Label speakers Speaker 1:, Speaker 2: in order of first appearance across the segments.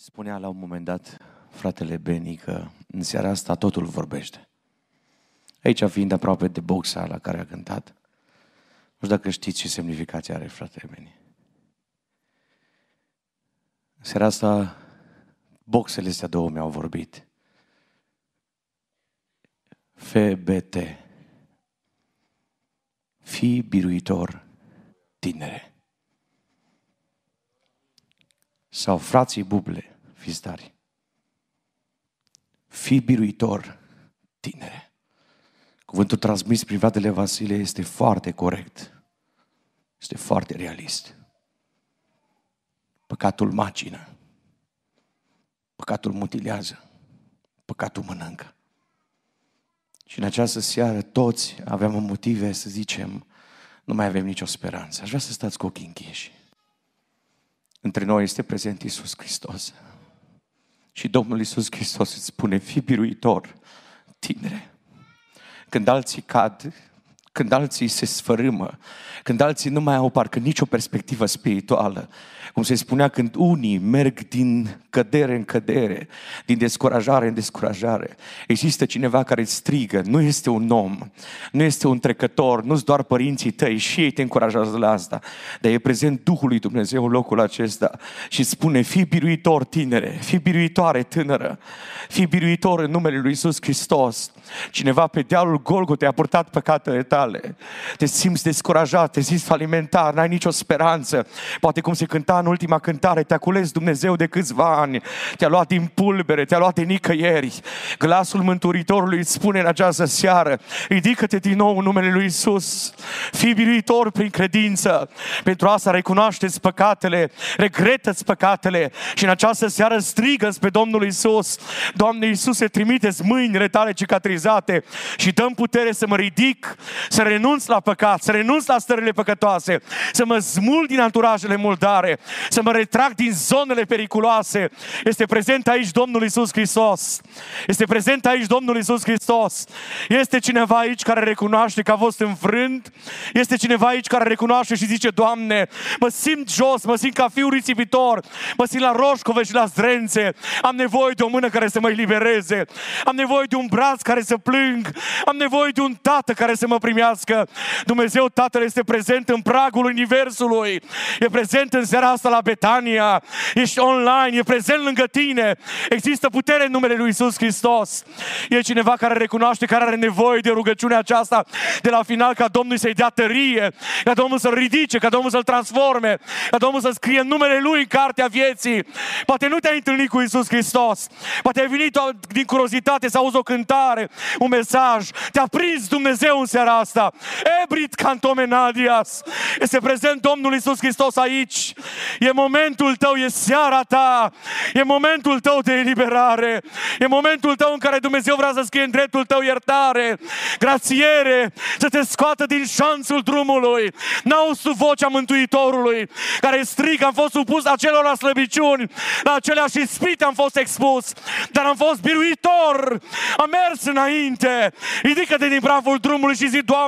Speaker 1: Spunea la un moment dat fratele Beni că în seara asta totul vorbește. Aici fiind aproape de boxa la care a cântat, nu știu dacă știți ce semnificație are fratele Beni. În seara asta boxele astea două mi-au vorbit. FBT. Fii biruitor tinere. Sau frații buble, fiți tari. Fii biruitor tinere. Cuvântul transmis prin fratele Vasile este foarte corect. Este foarte realist. Păcatul macină. Păcatul mutilează. Păcatul mănâncă. Și în această seară toți aveam motive să zicem, nu mai avem nicio speranță. Aș vrea să stați cu ochii închiși. Între noi este prezent Iisus Hristos. Și Domnul Iisus Hristos îți spune, fii biruitor, tinere. Când alții cad, când alții se sfărâmă, când alții nu mai au parcă nicio perspectivă spirituală, cum se spunea, când unii merg din cădere în cădere, din descurajare în descurajare, există cineva care îți strigă, nu este un om, nu este un trecător, nu sunt doar părinții tăi și ei te încurajează la asta, dar e prezent Duhul lui Dumnezeu în locul acesta și spune, fii biruitor tinere, fii biruitoare tânără, fii biruitor în numele lui Isus Hristos. Cineva pe dealul Golgotei a purtat păcatele tale, te simți descurajat, te simți falimentar, n-ai nicio speranță, poate cum se cânta în ultima cântare, te-a cules Dumnezeu de câțiva ani, te-a luat din pulbere, te-a luat de nicăieri. Glasul Mântuitorului îți spune în această seară, ridică-te din nou în numele Lui Isus, fii biruitor prin credință. Pentru asta recunoașteți păcatele, regretă-ți păcatele și în această seară strigă pe Domnul Isus. Doamne Iisuse, trimiteți mâinile tale cicatrizate și dăm putere să mă ridic, să renunț la păcat, să renunț la stările păcătoase, să mă smul din anturajele muldare, să mă retrag din zonele periculoase. Este prezent aici Domnul Isus Hristos. Este prezent aici Domnul Isus Hristos. Este cineva aici care recunoaște că a fost înfrânt. Este cineva aici care recunoaște și zice, Doamne, mă simt jos, mă simt ca fiu risipitor, mă simt la roșcove și la zdrențe. Am nevoie de o mână care să mă elibereze. Am nevoie de un braț care să plâng. Am nevoie de un tată care să mă primească. Dumnezeu Tatăl este prezent în pragul Universului. E prezent în seara asta la Betania, ești online, e prezent lângă tine. Există putere în numele Lui Isus Hristos. E cineva care recunoaște care are nevoie de rugăciunea aceasta de la final ca Domnul să-i dea tărie, ca Domnul să-l ridice, ca Domnul să-l transforme, ca Domnul să scrie numele Lui în cartea vieții. Poate nu te-ai întâlnit cu Isus Hristos, poate ai venit din curiozitate să auzi o cântare, un mesaj, te-a prins Dumnezeu în seara asta. Ebrit cantomenadias. Este prezent Domnul Isus Hristos aici. E momentul tău, e seara ta. E momentul tău de eliberare. E momentul tău în care Dumnezeu vrea să scrie în dreptul tău iertare, grațiere, să te scoată din șanțul drumului. N-auzi tu vocea Mântuitorului care strigă, am fost supus acelor slăbiciuni, la aceleași ispite am fost expus, dar am fost biruitor, am mers înainte. Ridică-te din praful drumului și zi, Doamne,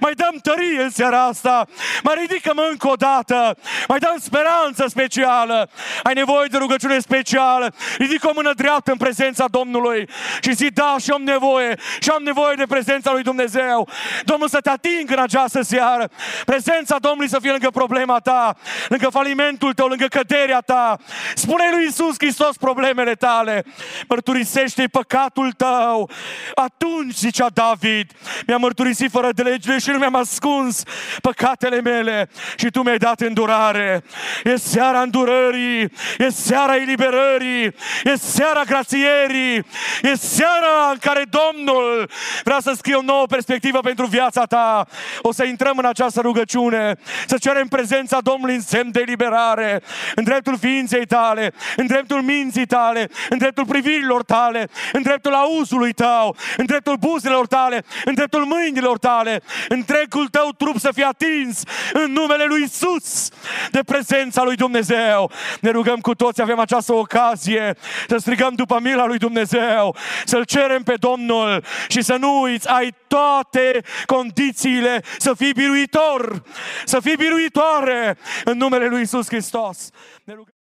Speaker 1: mai dăm tărie în seara asta, mai ridică-mă încă o dată, mai dăm speranță specială, ai nevoie de rugăciune specială, ridică o mână dreaptă în prezența Domnului și zi, da, și am nevoie, și am nevoie de prezența lui Dumnezeu. Domnul să te atingă în această seară, prezența Domnului să fie lângă problema ta, lângă falimentul tău, lângă căderea ta. Spune lui Isus Hristos problemele tale, mărturisește păcatul tău. Atunci, zicea David, mi-a mărturisit fără de legile și nu mi-am ascuns păcatele mele și tu mi-ai dat îndurare. E seara îndurării, e seara eliberării, e seara grațierii, e seara în care Domnul vrea să scrie o nouă perspectivă pentru viața ta. O să intrăm în această rugăciune, să cerem prezența Domnului în semn de eliberare, în dreptul ființei tale, în dreptul minții tale, în dreptul privirilor tale, în dreptul auzului tău, în dreptul buzelor tale, în dreptul mâinilor tale, întregul tău trup să fie atins în numele lui Isus de prezența lui Dumnezeu. Ne rugăm cu toți, avem această ocazie să strigăm după mila lui Dumnezeu, să-L cerem pe Domnul și să nu uiți, ai toate condițiile să fii biruitor, să fii biruitoare în numele lui Isus Hristos. Ne rugăm